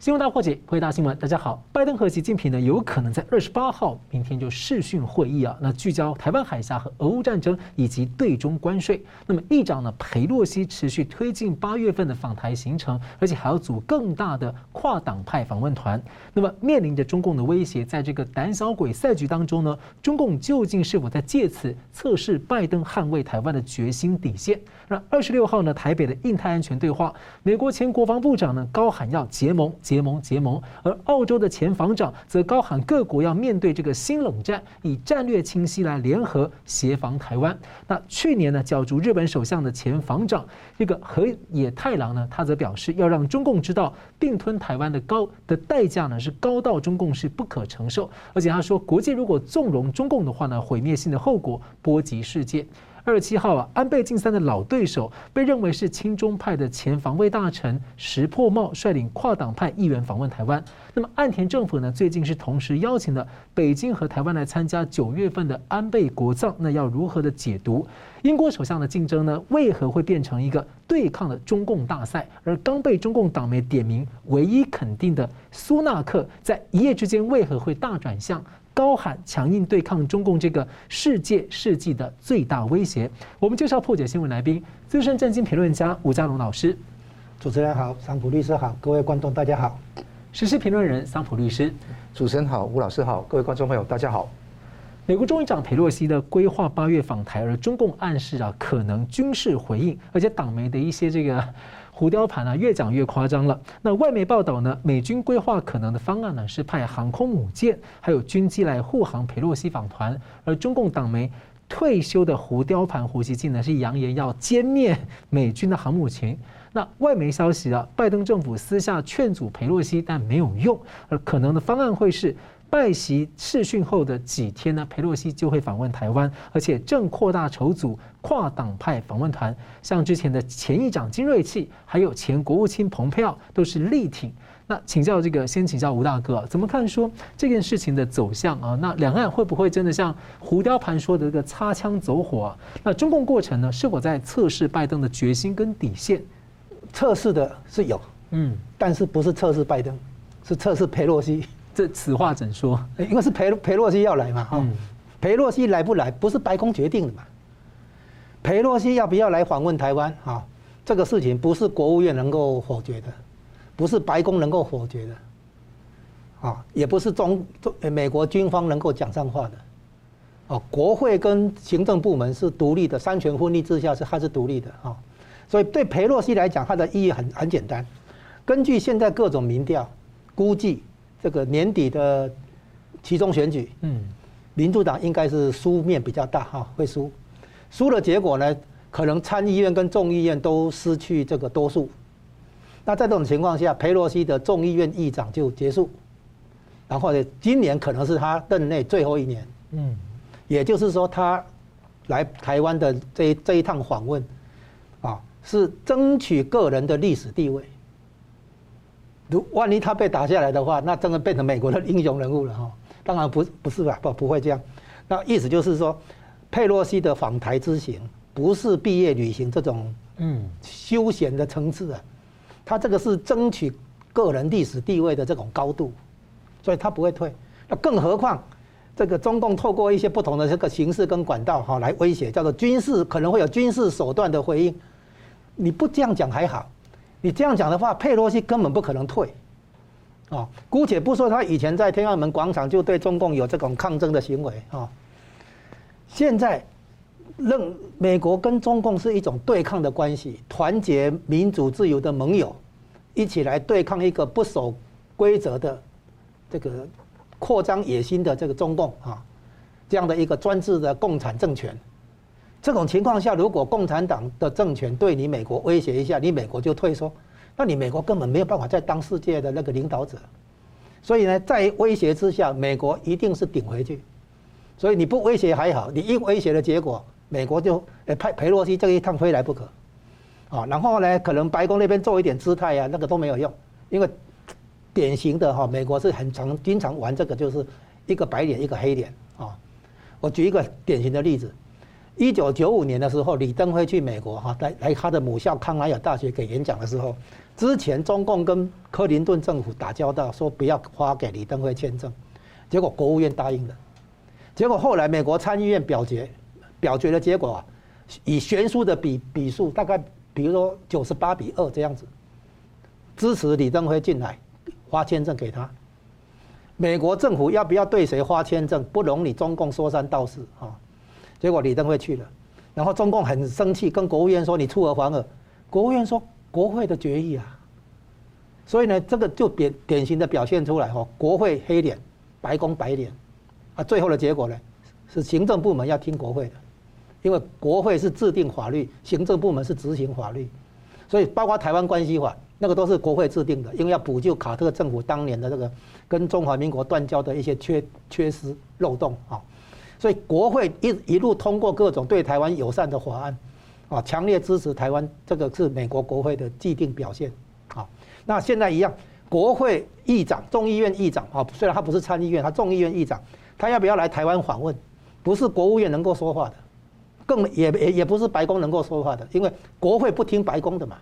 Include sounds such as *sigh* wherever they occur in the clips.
新闻大破解，回答新闻。大家好，拜登和习近平呢，有可能在二十八号明天就视讯会议啊，那聚焦台湾海峡和俄乌战争以及对中关税。那么议长呢，裴洛西持续推进八月份的访台行程，而且还要组更大的跨党派访问团。那么面临着中共的威胁，在这个胆小鬼赛局当中呢，中共究竟是否在借此测试拜登捍卫台湾的决心底线？那二十六号呢，台北的印太安全对话，美国前国防部长呢高喊要结盟。结盟结盟，而澳洲的前防长则高喊各国要面对这个新冷战，以战略清晰来联合协防台湾。那去年呢，角逐日本首相的前防长这个河野太郎呢，他则表示要让中共知道并吞台湾的高的代价呢是高到中共是不可承受，而且他说国际如果纵容中共的话呢，毁灭性的后果波及世界。二十七号啊，安倍晋三的老对手，被认为是亲中派的前防卫大臣石破茂率领跨党派议员访问台湾。那么岸田政府呢，最近是同时邀请了北京和台湾来参加九月份的安倍国葬。那要如何的解读英国首相的竞争呢？为何会变成一个对抗的中共大赛？而刚被中共党媒点名唯一肯定的苏纳克，在一夜之间为何会大转向？高喊强硬对抗中共这个世界世纪的最大威胁。我们介绍破解新闻来宾，资深政经评论家吴家龙老师。主持人好，桑普律师好，各位观众大家好。时事评论人桑普律师，主持人好，吴老师好，各位观众朋友大家好。美国众议长佩洛西的规划八月访台，而中共暗示啊可能军事回应，而且党媒的一些这个。胡雕盘啊，越讲越夸张了。那外媒报道呢，美军规划可能的方案呢，是派航空母舰还有军机来护航裴洛西访团。而中共党媒退休的胡雕盘胡锡进呢，是扬言要歼灭美军的航母群。那外媒消息啊，拜登政府私下劝阻裴洛西，但没有用。而可能的方案会是。拜习视讯后的几天呢，佩洛西就会访问台湾，而且正扩大筹组跨党派访问团，像之前的前议长金瑞气，还有前国务卿蓬佩奥都是力挺。那请教这个，先请教吴大哥，怎么看说这件事情的走向啊？那两岸会不会真的像胡雕盘说的这个擦枪走火？那中共过程呢，是否在测试拜登的决心跟底线？测试的是有，嗯，但是不是测试拜登，是测试佩洛西。这此话怎说？因为是裴裴洛西要来嘛，哈，裴洛西来不来不是白宫决定的嘛。裴洛西要不要来访问台湾？哈，这个事情不是国务院能够否决的，不是白宫能够否决的，啊，也不是中中美国军方能够讲上话的。哦，国会跟行政部门是独立的，三权分立之下是它是独立的啊。所以对裴洛西来讲，它的意义很很简单。根据现在各种民调估计。这个年底的其中选举，嗯，民主党应该是输面比较大哈，会输。输的结果呢，可能参议院跟众议院都失去这个多数。那在这种情况下，佩洛西的众议院议长就结束。然后呢，今年可能是他任内最后一年，嗯，也就是说，他来台湾的这一这一趟访问，啊，是争取个人的历史地位。如万一他被打下来的话，那真的变成美国的英雄人物了哈。当然不不是吧，不不会这样。那意思就是说，佩洛西的访台之行不是毕业旅行这种嗯休闲的层次啊，他这个是争取个人历史地位的这种高度，所以他不会退。那更何况这个中共透过一些不同的这个形式跟管道哈来威胁，叫做军事可能会有军事手段的回应。你不这样讲还好。你这样讲的话，佩洛西根本不可能退，啊，姑且不说他以前在天安门广场就对中共有这种抗争的行为啊，现在认美国跟中共是一种对抗的关系，团结民主自由的盟友，一起来对抗一个不守规则的这个扩张野心的这个中共啊，这样的一个专制的共产政权。这种情况下，如果共产党的政权对你美国威胁一下，你美国就退缩，那你美国根本没有办法再当世界的那个领导者。所以呢，在威胁之下，美国一定是顶回去。所以你不威胁还好，你一威胁的结果，美国就诶派裴洛西这一趟非来不可。啊，然后呢，可能白宫那边做一点姿态啊，那个都没有用，因为典型的哈，美国是很常经常玩这个，就是一个白脸一个黑脸啊。我举一个典型的例子。一九九五年的时候，李登辉去美国哈，来来他的母校康奈尔大学给演讲的时候，之前中共跟克林顿政府打交道，说不要发给李登辉签证，结果国务院答应了，结果后来美国参议院表决，表决的结果啊，以悬殊的比比数，大概比如说九十八比二这样子，支持李登辉进来发签证给他。美国政府要不要对谁发签证，不容你中共说三道四啊。结果李登辉去了，然后中共很生气，跟国务院说你出尔反尔。国务院说国会的决议啊，所以呢，这个就典典型的表现出来哈，国会黑脸，白宫白脸，啊，最后的结果呢，是行政部门要听国会的，因为国会是制定法律，行政部门是执行法律，所以包括台湾关系法，那个都是国会制定的，因为要补救卡特政府当年的这个跟中华民国断交的一些缺缺失漏洞啊，所以国会一一路通过各种对台湾友善的法案。啊，强烈支持台湾，这个是美国国会的既定表现。啊，那现在一样，国会议长、众议院议长啊，虽然他不是参议院，他众议院议长，他要不要来台湾访问，不是国务院能够说话的，更也也也不是白宫能够说话的，因为国会不听白宫的嘛。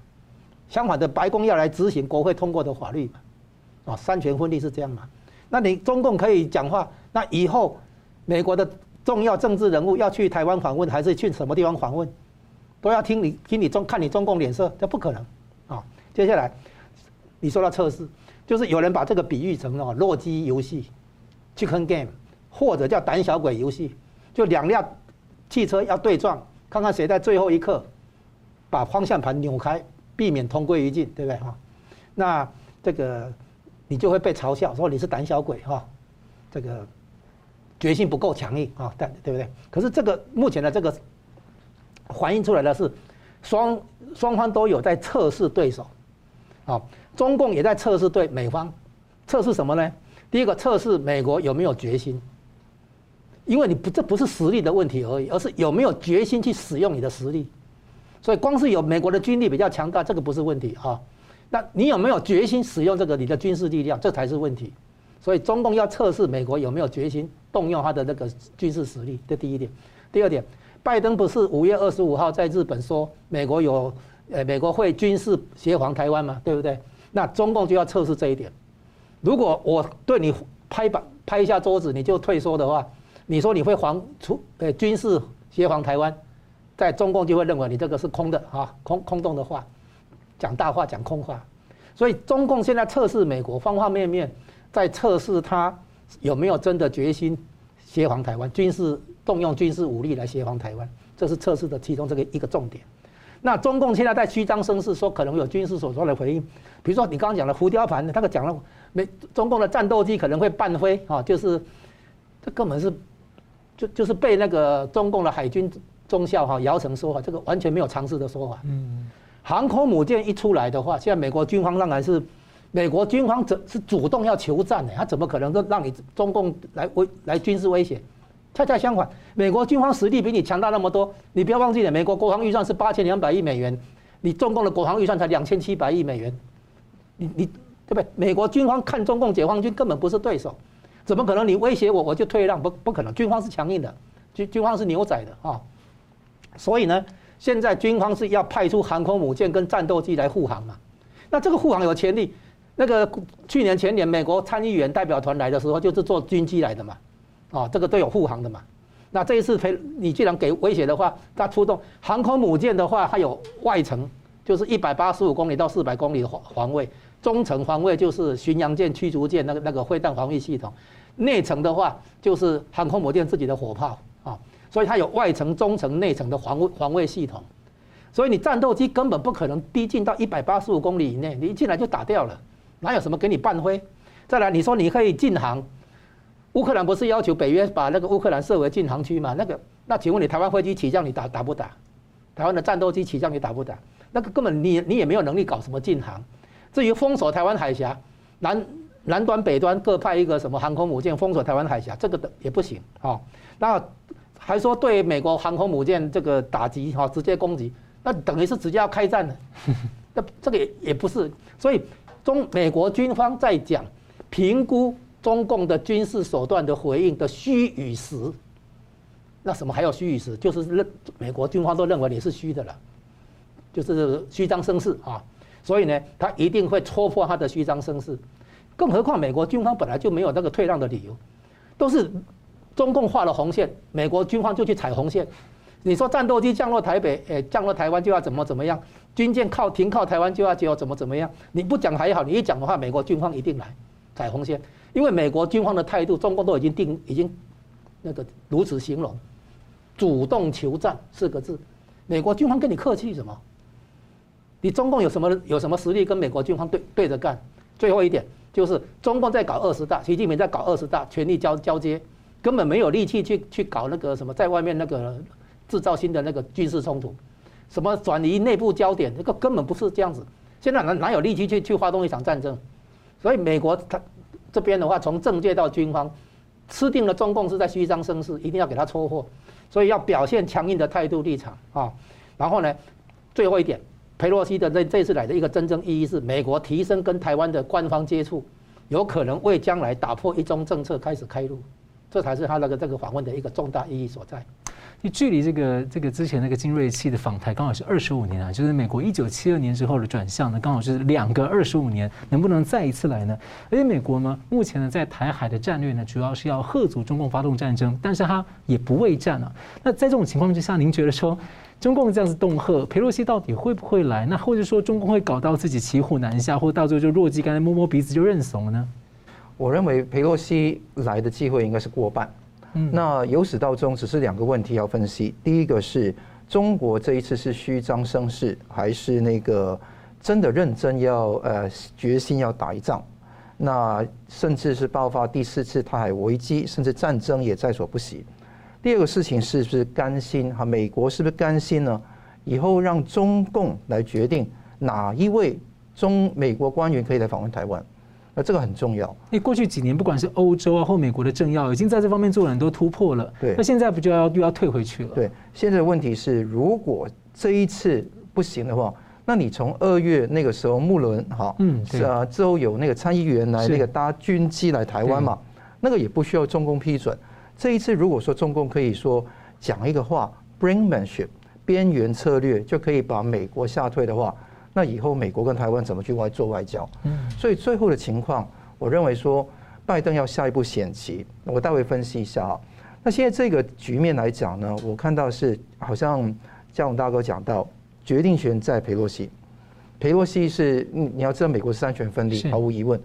相反的，白宫要来执行国会通过的法律嘛。啊，三权分立是这样嘛。那你中共可以讲话，那以后美国的重要政治人物要去台湾访问，还是去什么地方访问？都要听你听你中看你中共脸色，这不可能啊！接下来你说到测试，就是有人把这个比喻成了弱鸡游戏 （chicken game） 或者叫胆小鬼游戏，就两辆汽车要对撞，看看谁在最后一刻把方向盘扭开，避免同归于尽，对不对哈？那这个你就会被嘲笑说你是胆小鬼哈，这个决心不够强硬啊，对对不对？可是这个目前的这个。反映出来的是，双双方都有在测试对手，啊，中共也在测试对美方，测试什么呢？第一个测试美国有没有决心，因为你不这不是实力的问题而已，而是有没有决心去使用你的实力。所以光是有美国的军力比较强大，这个不是问题啊。那你有没有决心使用这个你的军事力量，这才是问题。所以中共要测试美国有没有决心动用他的那个军事实力，这第一点。第二点。拜登不是五月二十五号在日本说美国有，呃，美国会军事协防台湾嘛？对不对？那中共就要测试这一点。如果我对你拍板拍一下桌子，你就退缩的话，你说你会防出呃军事协防台湾，在中共就会认为你这个是空的啊，空空洞的话，讲大话讲空话。所以中共现在测试美国方方面面，在测试他有没有真的决心协防台湾军事。动用军事武力来协防台湾，这是测试的其中这个一个重点。那中共现在在虚张声势，说可能有军事手段的回应，比如说你刚刚讲的浮雕盘，那个讲了没中共的战斗机可能会半飞啊，就是这根本是就就是被那个中共的海军中校哈姚成说法，这个完全没有常识的说法。嗯，航空母舰一出来的话，现在美国军方当然是美国军方主是主动要求战的，他怎么可能让你中共来威来军事威胁？恰恰相反，美国军方实力比你强大那么多，你不要忘记了，美国国防预算是八千两百亿美元，你中共的国防预算才两千七百亿美元，你你对不对？美国军方看中共解放军根本不是对手，怎么可能你威胁我我就退让？不不可能，军方是强硬的，军军方是牛仔的啊，所以呢，现在军方是要派出航空母舰跟战斗机来护航嘛，那这个护航有潜力，那个去年前年美国参议员代表团来的时候就是坐军机来的嘛。啊，这个都有护航的嘛。那这一次飞，你既然给威胁的话，它出动航空母舰的话，它有外层，就是一百八十五公里到四百公里的防防卫；中层防卫就是巡洋舰、驱逐舰那个那个飞弹防御系统；内层的话就是航空母舰自己的火炮啊。所以它有外层、中层、内层的防卫防卫系统。所以你战斗机根本不可能逼近到一百八十五公里以内，你一进来就打掉了，哪有什么给你办飞？再来，你说你可以禁航。乌克兰不是要求北约把那个乌克兰设为禁航区吗？那个，那请问你台湾飞机起降你打打不打？台湾的战斗机起降你打不打？那个根本你你也没有能力搞什么禁航。至于封锁台湾海峡，南南端北端各派一个什么航空母舰封锁台湾海峡，这个的也不行啊。那还说对美国航空母舰这个打击哈，直接攻击，那等于是直接要开战了。*laughs* 那这个也也不是，所以中美国军方在讲评估。中共的军事手段的回应的虚与实，那什么还有虚与实？就是认美国军方都认为你是虚的了，就是虚张声势啊。所以呢，他一定会戳破他的虚张声势。更何况美国军方本来就没有那个退让的理由，都是中共画了红线，美国军方就去踩红线。你说战斗机降落台北，诶，降落台湾就要怎么怎么样？军舰靠停靠台湾就要就要怎么怎么样？你不讲还好，你一讲的话，美国军方一定来踩红线，因为美国军方的态度，中共都已经定已经那个如此形容，主动求战四个字，美国军方跟你客气什么？你中共有什么有什么实力跟美国军方对对着干？最后一点。就是中共在搞二十大，习近平在搞二十大，权力交交接，根本没有力气去去搞那个什么，在外面那个制造新的那个军事冲突，什么转移内部焦点，这个根本不是这样子。现在哪哪有力气去去发动一场战争？所以美国他这边的话，从政界到军方，吃定了中共是在虚张声势，一定要给他戳破，所以要表现强硬的态度立场啊。然后呢，最后一点。佩洛西的这这次来的一个真正意义是，美国提升跟台湾的官方接触，有可能为将来打破一中政策开始开路，这才是他那个这个访问的一个重大意义所在。距离这个这个之前那个金瑞气的访台刚好是二十五年啊，就是美国一九七二年之后的转向呢，刚好是两个二十五年，能不能再一次来呢？而且美国呢，目前呢在台海的战略呢，主要是要吓阻中共发动战争，但是他也不畏战啊。那在这种情况之下，您觉得说？中共这样子恫吓，裴洛西到底会不会来？那或者说中共会搞到自己骑虎难下，或到最后就弱鸡刚才摸摸鼻子就认怂了呢？我认为裴洛西来的机会应该是过半。那由始到终只是两个问题要分析。第一个是中国这一次是虚张声势，还是那个真的认真要呃决心要打一仗？那甚至是爆发第四次台海危机，甚至战争也在所不惜。第二个事情是不是甘心哈？美国是不是甘心呢？以后让中共来决定哪一位中美国官员可以来访问台湾？那这个很重要。因为过去几年，不管是欧洲啊或美国的政要，已经在这方面做了很多突破了。对。那现在不就要又要退回去了？对。现在的问题是，如果这一次不行的话，那你从二月那个时候，穆伦哈，嗯，是啊，之后有那个参议员来那个搭军机来台湾嘛，那个也不需要中共批准。这一次，如果说中共可以说讲一个话，Bringmanship 边缘策略就可以把美国吓退的话，那以后美国跟台湾怎么去外做外交？嗯，所以最后的情况，我认为说拜登要下一步险棋。我待会分析一下啊。那现在这个局面来讲呢，我看到是好像嘉宏大哥讲到，决定权在佩洛西。佩洛西是你要知道，美国是三权分立，毫无疑问。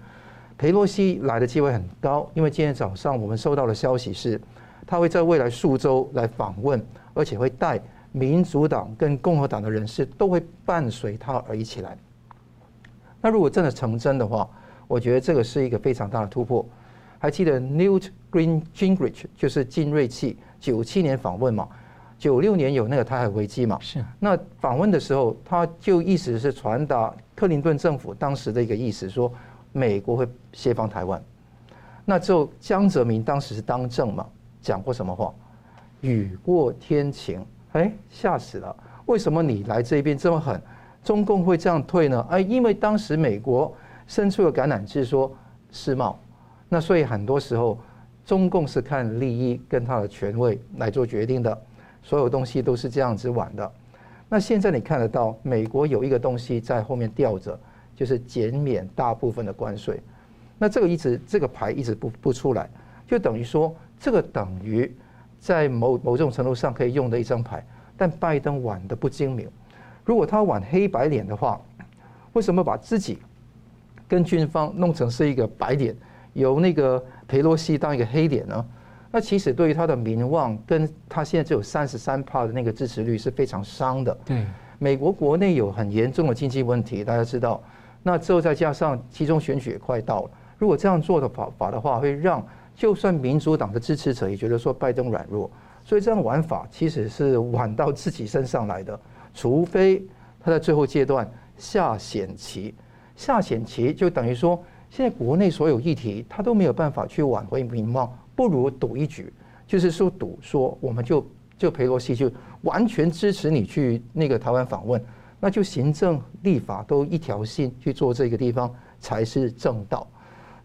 佩洛西来的机会很高，因为今天早上我们收到的消息是，他会在未来数周来访问，而且会带民主党跟共和党的人士都会伴随他而一起来。那如果真的成真的话，我觉得这个是一个非常大的突破。还记得 Newt Gingrich 就是金瑞气，九七年访问嘛，九六年有那个台海危机嘛，是。那访问的时候，他就意思是传达克林顿政府当时的一个意思说。美国会协防台湾，那之后江泽民当时是当政嘛，讲过什么话？雨过天晴，哎，吓死了！为什么你来这边这么狠？中共会这样退呢？哎，因为当时美国伸出了橄榄枝，说世贸，那所以很多时候中共是看利益跟他的权位来做决定的，所有东西都是这样子玩的。那现在你看得到，美国有一个东西在后面吊着。就是减免大部分的关税，那这个一直这个牌一直不不出来，就等于说这个等于在某某种程度上可以用的一张牌，但拜登玩的不精明。如果他玩黑白脸的话，为什么把自己跟军方弄成是一个白脸，由那个佩洛西当一个黑脸呢？那其实对于他的名望，跟他现在只有三十三帕的那个支持率是非常伤的。对，美国国内有很严重的经济问题，大家知道。那之后再加上其中选举也快到了，如果这样做的法法的话，会让就算民主党的支持者也觉得说拜登软弱，所以这样玩法其实是玩到自己身上来的。除非他在最后阶段下险棋，下险棋就等于说现在国内所有议题他都没有办法去挽回民望，不如赌一局，就是说赌说我们就就裴洛西就完全支持你去那个台湾访问。那就行政立法都一条心去做这个地方才是正道。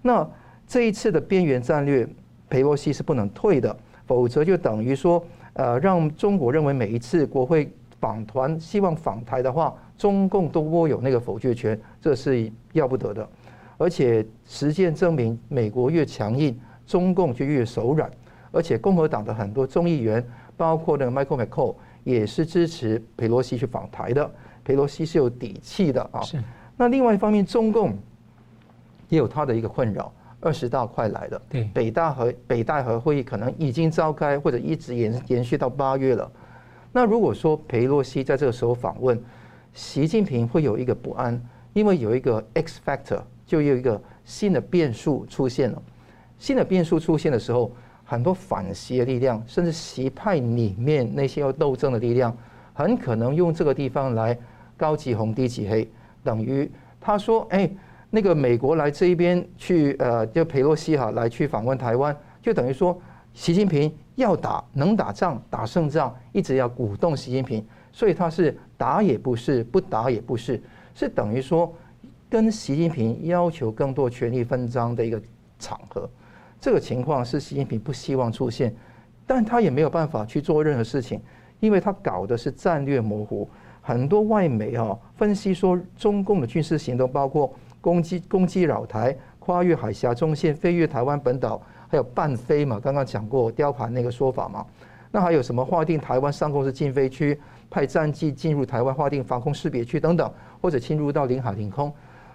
那这一次的边缘战略，裴洛西是不能退的，否则就等于说，呃，让中国认为每一次国会访团希望访台的话，中共都握有那个否决权，这是要不得的。而且实践证明，美国越强硬，中共就越手软。而且共和党的很多众议员，包括那个 Michael McCaul，也是支持裴洛西去访台的。裴洛西是有底气的啊。是。那另外一方面，中共也有他的一个困扰。二十大快来了，对，北大和北戴河会议可能已经召开，或者一直延延续到八月了。那如果说裴洛西在这个时候访问，习近平会有一个不安，因为有一个 X factor，就有一个新的变数出现了。新的变数出现的时候，很多反习的力量，甚至习派里面那些要斗争的力量，很可能用这个地方来高级红低级黑，等于他说：“哎。”那个美国来这一边去，呃，就裴洛西哈来去访问台湾，就等于说，习近平要打能打仗打胜仗，一直要鼓动习近平，所以他是打也不是，不打也不是，是等于说跟习近平要求更多权力分赃的一个场合。这个情况是习近平不希望出现，但他也没有办法去做任何事情，因为他搞的是战略模糊。很多外媒啊分析说，中共的军事行动包括。攻击攻击扰台，跨越海峡中线，飞越台湾本岛，还有伴飞嘛？刚刚讲过雕盘那个说法嘛？那还有什么划定台湾上空是禁飞区，派战机进入台湾划定防空识别区等等，或者侵入到领海领空，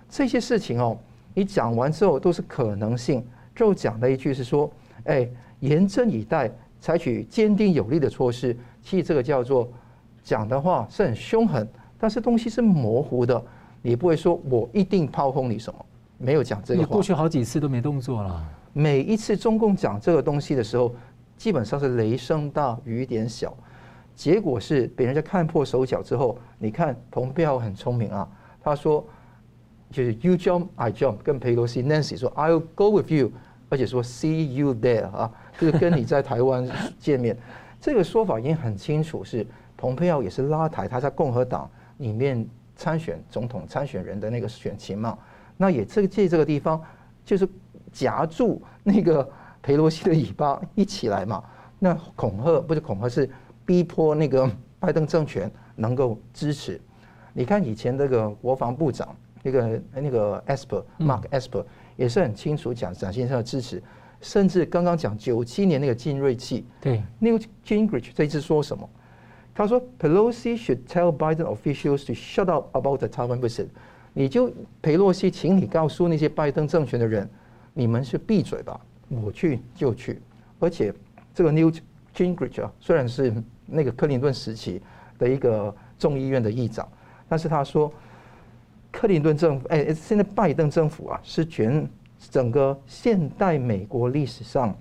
这些事情哦，你讲完之后都是可能性。就讲了一句是说，哎，严阵以待，采取坚定有力的措施。其实这个叫做讲的话是很凶狠，但是东西是模糊的。你不会说，我一定炮轰你什么？没有讲这个过去好几次都没动作了。每一次中共讲这个东西的时候，基本上是雷声大雨点小，结果是被人家看破手脚之后。你看，蓬佩奥很聪明啊，他说就是 You jump, I jump，跟佩洛西 Nancy 说 I'll go with you，而且说 See you there 啊，就是跟你在台湾见面。*laughs* 这个说法已经很清楚，是蓬佩奥也是拉台他在共和党里面。参选总统参选人的那个选情嘛，那也这个借这个地方，就是夹住那个佩洛西的尾巴一起来嘛。那恐吓不是恐吓，是逼迫那个拜登政权能够支持。你看以前那个国防部长那个那个 Esper Mark Esper 也是很清楚讲展先生的支持，甚至刚刚讲九七年那个金瑞气，对，Newt Gingrich 这一次说什么？他说：“Pelosi should tell Biden officials to shut up about the Taiwan visit。你就裴洛西，请你告诉那些拜登政权的人，你们是闭嘴吧，我去就去。而且这个 Newt Gingrich 啊，虽然是那个克林顿时期的一个众议院的议长，但是他说，克林顿政府，哎，现在拜登政府啊，是全整个现代美国历史上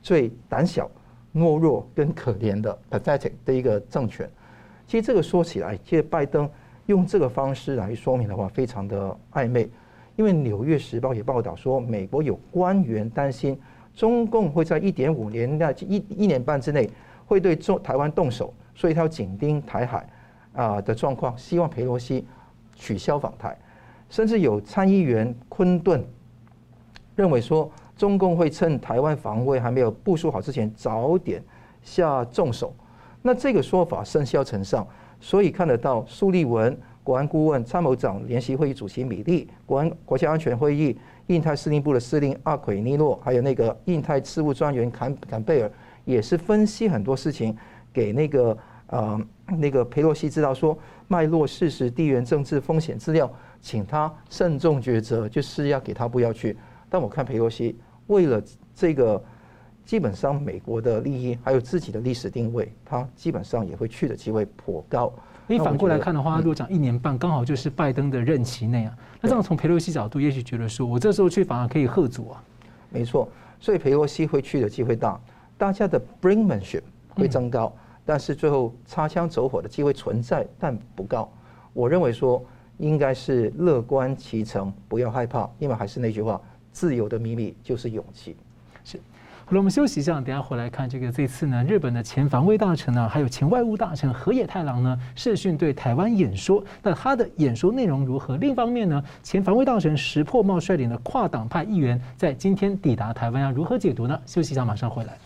最胆小。”懦弱跟可怜的 pathetic 的一个政权，其实这个说起来，其实拜登用这个方式来说明的话，非常的暧昧。因为《纽约时报》也报道说，美国有官员担心中共会在一点五年那一一年半之内会对中台湾动手，所以他要紧盯台海啊的状况，希望佩洛西取消访台。甚至有参议员昆顿认为说。中共会趁台湾防卫还没有部署好之前，早点下重手。那这个说法甚嚣尘上，所以看得到苏立文国安顾问、参谋长联席会议主席米利、国安国家安全会议印太司令部的司令阿奎尼诺，还有那个印太事务专员坎坎贝尔，也是分析很多事情给那个呃那个佩洛西知道说脉络、事实、地缘政治风险资料，请他慎重抉择，就是要给他不要去。但我看佩洛西为了这个，基本上美国的利益还有自己的历史定位，他基本上也会去的机会颇高。你反过来看的话，如果讲一年半，刚好就是拜登的任期内啊，那这样从佩洛西角度，也许觉得说我这时候去反而可以喝阻啊。没错，所以佩洛西会去的机会大，大家的 brinkmanship 会增高，但是最后擦枪走火的机会存在，但不高。我认为说应该是乐观其成，不要害怕，因为还是那句话。自由的秘密就是勇气。是，好了，我们休息一下，等下回来看这个这次呢，日本的前防卫大臣呢，还有前外务大臣河野太郎呢，视讯对台湾演说。那他的演说内容如何？另一方面呢，前防卫大臣石破茂率领的跨党派议员在今天抵达台湾，要如何解读呢？休息一下，马上回来。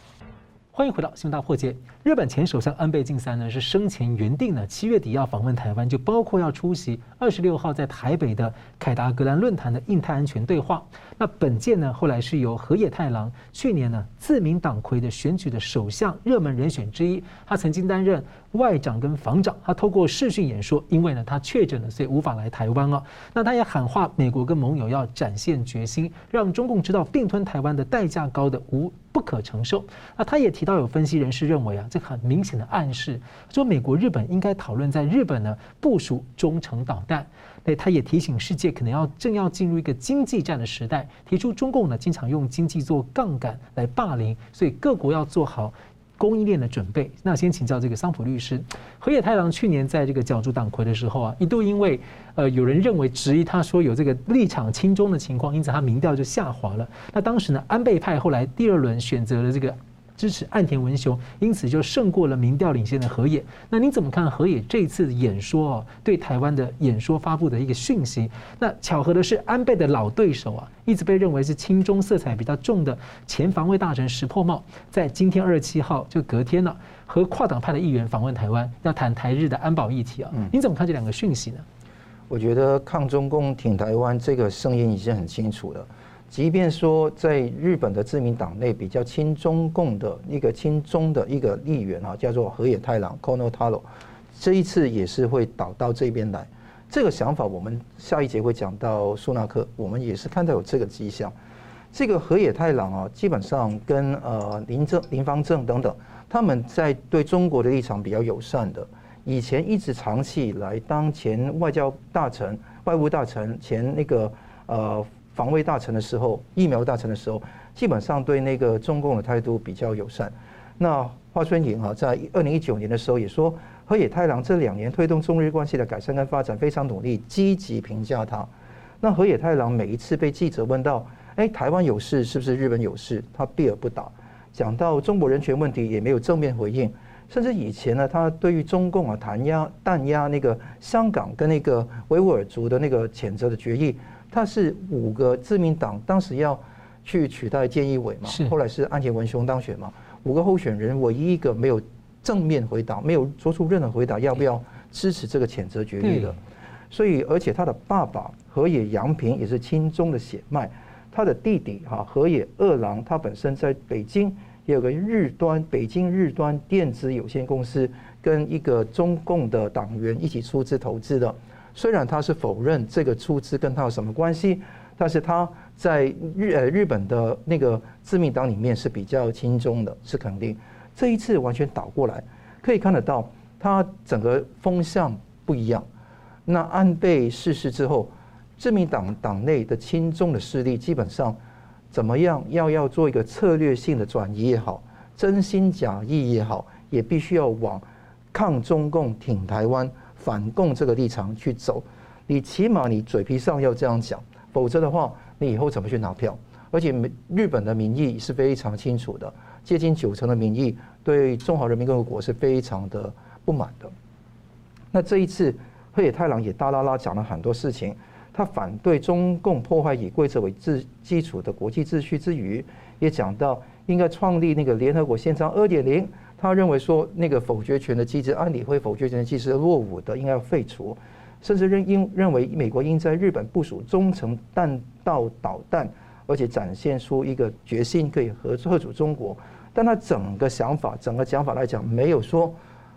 欢迎回到新闻大破解。日本前首相安倍晋三呢，是生前原定呢七月底要访问台湾，就包括要出席二十六号在台北的凯达格兰论坛的印太安全对话。那本届呢，后来是由河野太郎，去年呢自民党魁的选举的首相热门人选之一，他曾经担任外长跟防长，他透过视讯演说，因为呢他确诊了，所以无法来台湾哦。那他也喊话美国跟盟友要展现决心，让中共知道并吞台湾的代价高的无。不可承受。那他也提到，有分析人士认为啊，这很明显的暗示，说美国、日本应该讨论在日本呢部署中程导弹。那他也提醒世界，可能要正要进入一个经济战的时代，提出中共呢经常用经济做杠杆来霸凌，所以各国要做好。供应链的准备，那先请教这个桑普律师，河野太郎去年在这个角逐党魁的时候啊，一度因为呃有人认为质疑他说有这个立场轻中的情况，因此他民调就下滑了。那当时呢，安倍派后来第二轮选择了这个。支持岸田文雄，因此就胜过了民调领先的河野。那您怎么看河野这一次演说哦？对台湾的演说发布的一个讯息？那巧合的是，安倍的老对手啊，一直被认为是亲中色彩比较重的前防卫大臣石破茂，在今天二十七号就隔天了，和跨党派的议员访问台湾，要谈台日的安保议题啊。您怎么看这两个讯息呢？我觉得抗中共挺台湾这个声音已经很清楚了。即便说在日本的自民党内比较亲中共的一个亲中的一个议员啊，叫做河野太郎 Kono Taro，这一次也是会倒到这边来。这个想法我们下一节会讲到苏纳克，我们也是看到有这个迹象。这个河野太郎啊，基本上跟呃林正林芳正等等，他们在对中国的立场比较友善的。以前一直长期以来当前外交大臣、外务大臣、前那个呃。防卫大臣的时候，疫苗大臣的时候，基本上对那个中共的态度比较友善。那华春莹啊，在二零一九年的时候也说，河野太郎这两年推动中日关系的改善跟发展非常努力，积极评价他。那河野太郎每一次被记者问到，哎，台湾有事是不是日本有事？他避而不答。讲到中国人权问题也没有正面回应，甚至以前呢，他对于中共啊弹压弹压那个香港跟那个维吾尔族的那个谴责的决议。他是五个自民党当时要去取代菅义伟嘛，后来是安田文雄当选嘛，五个候选人唯一一个没有正面回答，没有做出任何回答，要不要支持这个谴责决议的。所以，而且他的爸爸河野洋平也是亲中的血脉，他的弟弟哈河野二郎，他本身在北京也有个日端北京日端电子有限公司，跟一个中共的党员一起出资投资的。虽然他是否认这个出资跟他有什么关系，但是他在日呃日本的那个自民党里面是比较亲中的，是肯定。这一次完全倒过来，可以看得到他整个风向不一样。那安倍逝世之后，自民党党内的亲中的势力基本上怎么样要要做一个策略性的转移也好，真心假意也好，也必须要往抗中共挺台湾。反共这个立场去走，你起码你嘴皮上要这样讲，否则的话，你以后怎么去拿票？而且日本的民意是非常清楚的，接近九成的民意对中华人民共和国是非常的不满的。那这一次，河野太郎也大啦啦讲了很多事情，他反对中共破坏以规则为基基础的国际秩序之余，也讲到应该创立那个联合国宪章二点零。他认为说，那个否决权的机制，安理会否决权的机制落伍的，应该要废除，甚至认应认为美国应在日本部署中程弹道导弹，而且展现出一个决心可以合作吓阻中国。但他整个想法，整个讲法来讲，没有说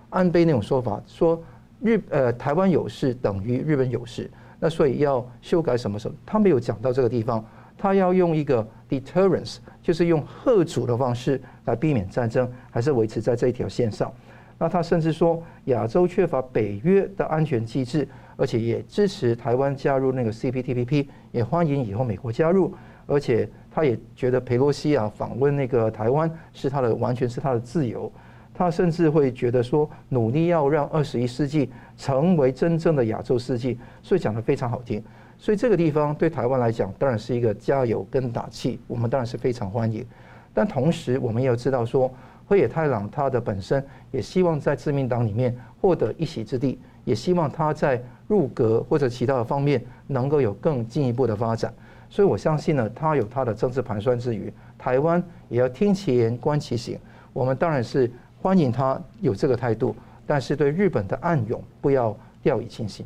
安倍那种说法，说日呃台湾有事等于日本有事，那所以要修改什么什么，他没有讲到这个地方。他要用一个 deterrence，就是用吓阻的方式来避免战争，还是维持在这一条线上。那他甚至说，亚洲缺乏北约的安全机制，而且也支持台湾加入那个 CPTPP，也欢迎以后美国加入。而且他也觉得裴洛西啊访问那个台湾是他的完全是他的自由。他甚至会觉得说，努力要让二十一世纪成为真正的亚洲世纪，所以讲得非常好听。所以这个地方对台湾来讲，当然是一个加油跟打气，我们当然是非常欢迎。但同时，我们也要知道说，河野太郎他的本身也希望在自民党里面获得一席之地，也希望他在入阁或者其他的方面能够有更进一步的发展。所以我相信呢，他有他的政治盘算之余，台湾也要听其言观其行。我们当然是欢迎他有这个态度，但是对日本的暗涌不要掉以轻心。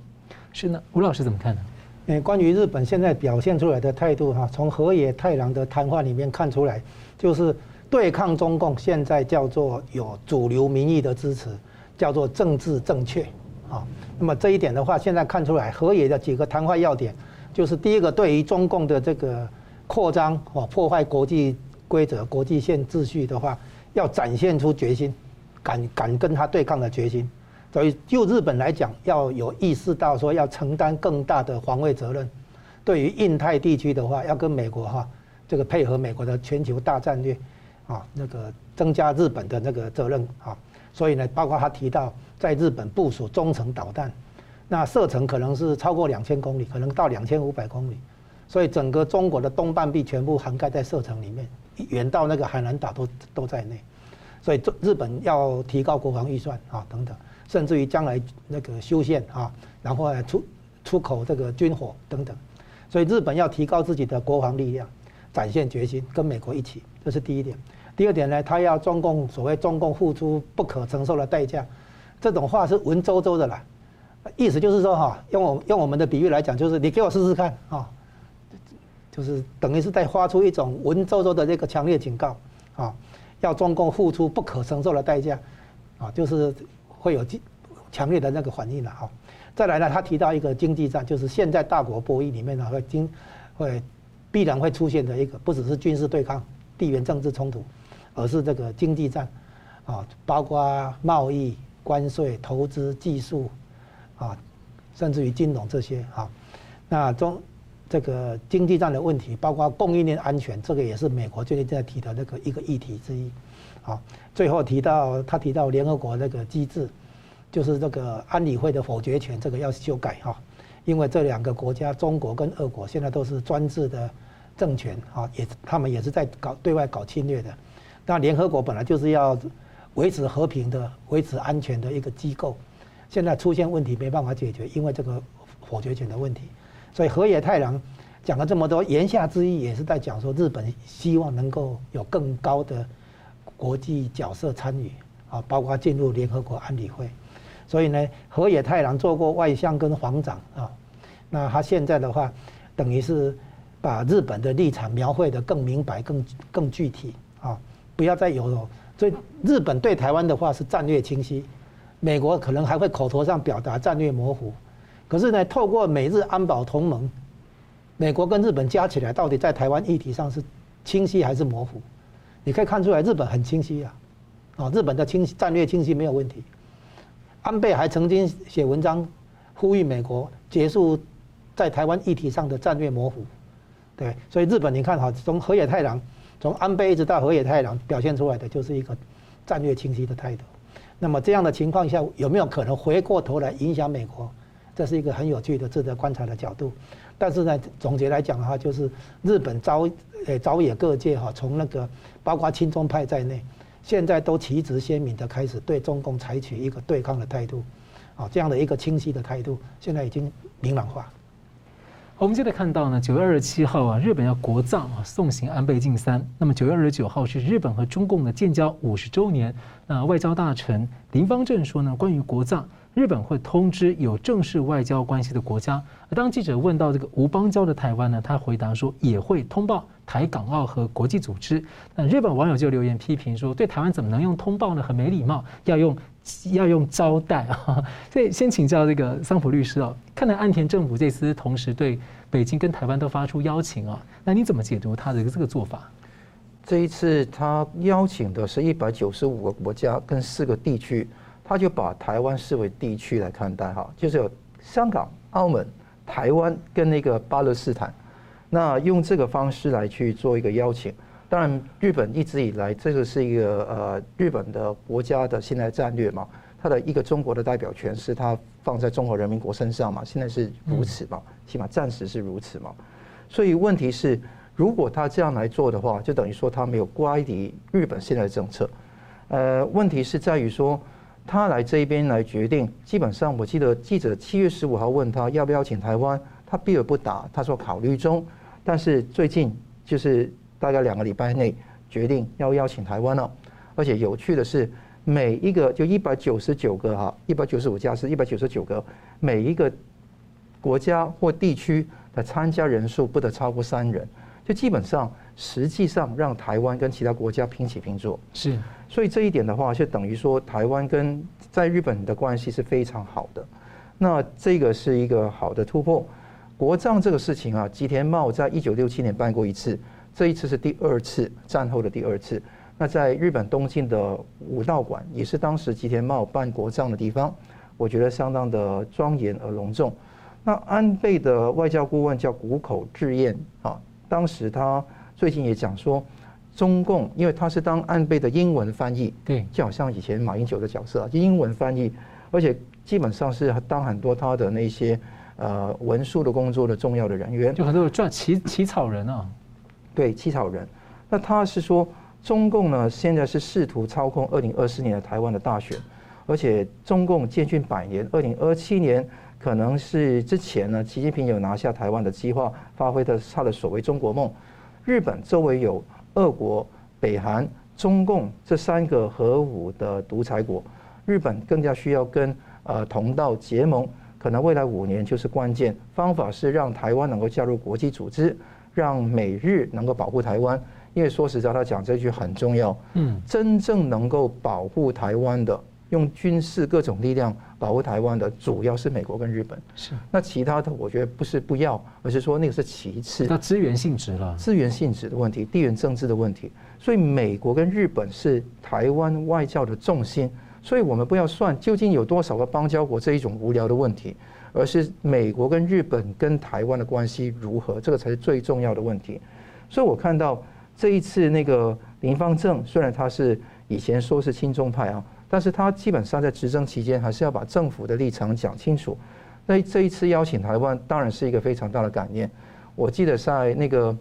是呢，吴老师怎么看呢？诶，关于日本现在表现出来的态度哈，从河野太郎的谈话里面看出来，就是对抗中共，现在叫做有主流民意的支持，叫做政治正确啊。那么这一点的话，现在看出来，河野的几个谈话要点，就是第一个，对于中共的这个扩张哦，破坏国际规则、国际线秩序的话，要展现出决心，敢敢跟他对抗的决心。所以，就日本来讲，要有意识到说要承担更大的防卫责任。对于印太地区的话，要跟美国哈这个配合美国的全球大战略，啊，那个增加日本的那个责任啊。所以呢，包括他提到在日本部署中程导弹，那射程可能是超过两千公里，可能到两千五百公里。所以整个中国的东半壁全部涵盖在射程里面，远到那个海南岛都都在内。所以，日本要提高国防预算啊，等等。甚至于将来那个修宪啊，然后来出出口这个军火等等，所以日本要提高自己的国防力量，展现决心，跟美国一起，这是第一点。第二点呢，他要中共所谓中共付出不可承受的代价，这种话是文绉绉的啦，意思就是说哈，用我用我们的比喻来讲，就是你给我试试看啊，就是等于是在发出一种文绉绉的这个强烈警告啊，要中共付出不可承受的代价啊，就是。会有强烈的那个反应了哈。再来呢，他提到一个经济战，就是现在大国博弈里面呢会经会必然会出现的一个，不只是军事对抗、地缘政治冲突，而是这个经济战啊，包括贸易、关税、投资、技术啊，甚至于金融这些啊。那中这个经济战的问题，包括供应链安全，这个也是美国最近在提的那个一个议题之一。好，最后提到他提到联合国那个机制，就是这个安理会的否决权，这个要修改哈，因为这两个国家，中国跟俄国现在都是专制的政权啊，也他们也是在搞对外搞侵略的。那联合国本来就是要维持和平的、维持安全的一个机构，现在出现问题没办法解决，因为这个否决权的问题。所以河野太郎讲了这么多，言下之意也是在讲说，日本希望能够有更高的。国际角色参与啊，包括进入联合国安理会，所以呢，河野太郎做过外相跟防长啊，那他现在的话，等于是把日本的立场描绘得更明白、更更具体啊，不要再有了。所以日本对台湾的话是战略清晰，美国可能还会口头上表达战略模糊，可是呢，透过美日安保同盟，美国跟日本加起来，到底在台湾议题上是清晰还是模糊？你可以看出来，日本很清晰啊，啊，日本的清战略清晰没有问题。安倍还曾经写文章呼吁美国结束在台湾议题上的战略模糊，对，所以日本你看哈，从河野太郎，从安倍一直到河野太郎，表现出来的就是一个战略清晰的态度。那么这样的情况下，有没有可能回过头来影响美国？这是一个很有趣的、值得观察的角度。但是呢，总结来讲的话，就是日本朝呃朝野各界哈，从那个包括亲中派在内，现在都旗帜鲜明的开始对中共采取一个对抗的态度，啊，这样的一个清晰的态度，现在已经明朗化。我们接着看到呢，九月二十七号啊，日本要国葬啊，送行安倍晋三。那么九月二十九号是日本和中共的建交五十周年。那外交大臣林芳正说呢，关于国葬。日本会通知有正式外交关系的国家。当记者问到这个无邦交的台湾呢，他回答说也会通报台港澳和国际组织。那日本网友就留言批评说，对台湾怎么能用通报呢？很没礼貌，要用要用招待啊。所以先请教这个桑普律师哦，看来岸田政府这次同时对北京跟台湾都发出邀请啊，那你怎么解读他的这个做法？这一次他邀请的是一百九十五个国家跟四个地区。他就把台湾视为地区来看待哈，就是有香港、澳门、台湾跟那个巴勒斯坦，那用这个方式来去做一个邀请。当然，日本一直以来这个是一个呃日本的国家的现在战略嘛，它的一个中国的代表权是它放在中华人民国身上嘛，现在是如此嘛，起码暂时是如此嘛。所以问题是，如果他这样来做的话，就等于说他没有乖离日本现在的政策。呃，问题是在于说。他来这边来决定，基本上我记得记者七月十五号问他要不要请台湾，他避而不答，他说考虑中，但是最近就是大概两个礼拜内决定要邀请台湾了，而且有趣的是，每一个就一百九十九个哈，一百九十五家是一百九十九个，每一个国家或地区的参加人数不得超过三人，就基本上实际上让台湾跟其他国家平起平坐。是，所以这一点的话，就等于说台湾跟在日本的关系是非常好的。那这个是一个好的突破。国葬这个事情啊，吉田茂在一九六七年办过一次，这一次是第二次，战后的第二次。那在日本东京的武道馆，也是当时吉田茂办国葬的地方，我觉得相当的庄严而隆重。那安倍的外交顾问叫谷口智彦啊，当时他最近也讲说，中共因为他是当安倍的英文翻译，对，就好像以前马英九的角色，啊英文翻译，而且基本上是当很多他的那些。呃，文书的工作的重要的人员，就很多赚起起草人啊，对，起草人。那他是说，中共呢现在是试图操控二零二四年的台湾的大选，而且中共建军百年，二零二七年可能是之前呢，习近平有拿下台湾的计划，发挥的他的所谓中国梦。日本周围有俄国、北韩、中共这三个核武的独裁国，日本更加需要跟呃同道结盟。可能未来五年就是关键，方法是让台湾能够加入国际组织，让美日能够保护台湾。因为说实在，他讲这句很重要。嗯，真正能够保护台湾的，用军事各种力量保护台湾的，主要是美国跟日本。是，那其他的我觉得不是不要，而是说那个是其次。那资源性质了，资源性质的问题，地缘政治的问题。所以美国跟日本是台湾外交的重心。所以我们不要算究竟有多少个邦交国这一种无聊的问题，而是美国跟日本跟台湾的关系如何，这个才是最重要的问题。所以我看到这一次那个林方正，虽然他是以前说是亲中派啊，但是他基本上在执政期间还是要把政府的立场讲清楚。那这一次邀请台湾，当然是一个非常大的感念。我记得在那个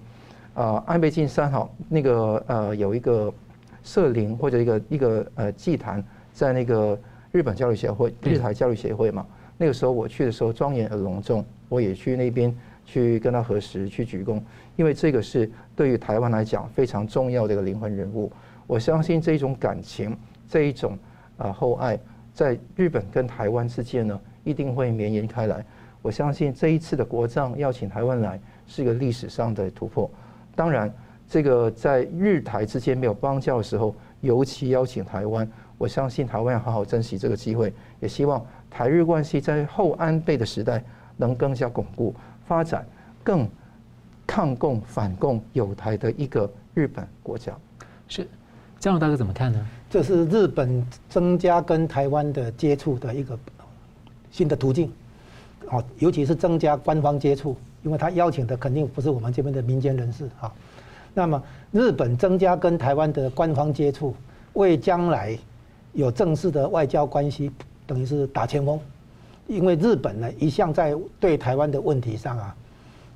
呃安倍晋三哈，那个呃有一个社灵或者一个一个呃祭坛。在那个日本交流协会、日台交流协会嘛，那个时候我去的时候庄严而隆重，我也去那边去跟他核实、去鞠躬，因为这个是对于台湾来讲非常重要的一个灵魂人物。我相信这一种感情、这一种啊厚爱，在日本跟台湾之间呢，一定会绵延开来。我相信这一次的国葬邀请台湾来，是一个历史上的突破。当然，这个在日台之间没有邦交的时候，尤其邀请台湾。我相信台湾要好好珍惜这个机会，也希望台日关系在后安倍的时代能更加巩固、发展更抗共反共友台的一个日本国家。是，江龙大哥怎么看呢？这是日本增加跟台湾的接触的一个新的途径，哦，尤其是增加官方接触，因为他邀请的肯定不是我们这边的民间人士啊。那么日本增加跟台湾的官方接触，为将来。有正式的外交关系，等于是打前锋，因为日本呢一向在对台湾的问题上啊，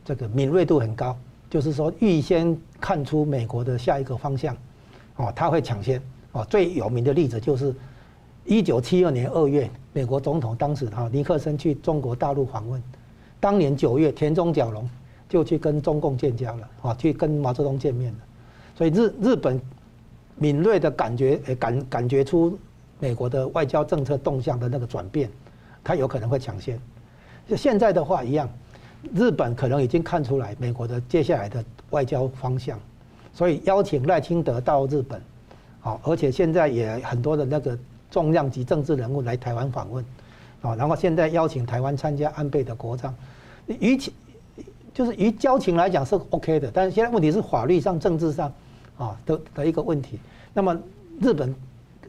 这个敏锐度很高，就是说预先看出美国的下一个方向，哦，他会抢先哦。最有名的例子就是一九七二年二月，美国总统当时哈尼克森去中国大陆访问，当年九月田中角荣就去跟中共建交了，啊，去跟毛泽东见面了，所以日日本敏锐的感觉，感感觉出。美国的外交政策动向的那个转变，他有可能会抢先。就现在的话一样，日本可能已经看出来美国的接下来的外交方向，所以邀请赖清德到日本，好，而且现在也很多的那个重量级政治人物来台湾访问，啊，然后现在邀请台湾参加安倍的国葬，于情就是于交情来讲是 OK 的，但是现在问题是法律上、政治上啊的的一个问题。那么日本。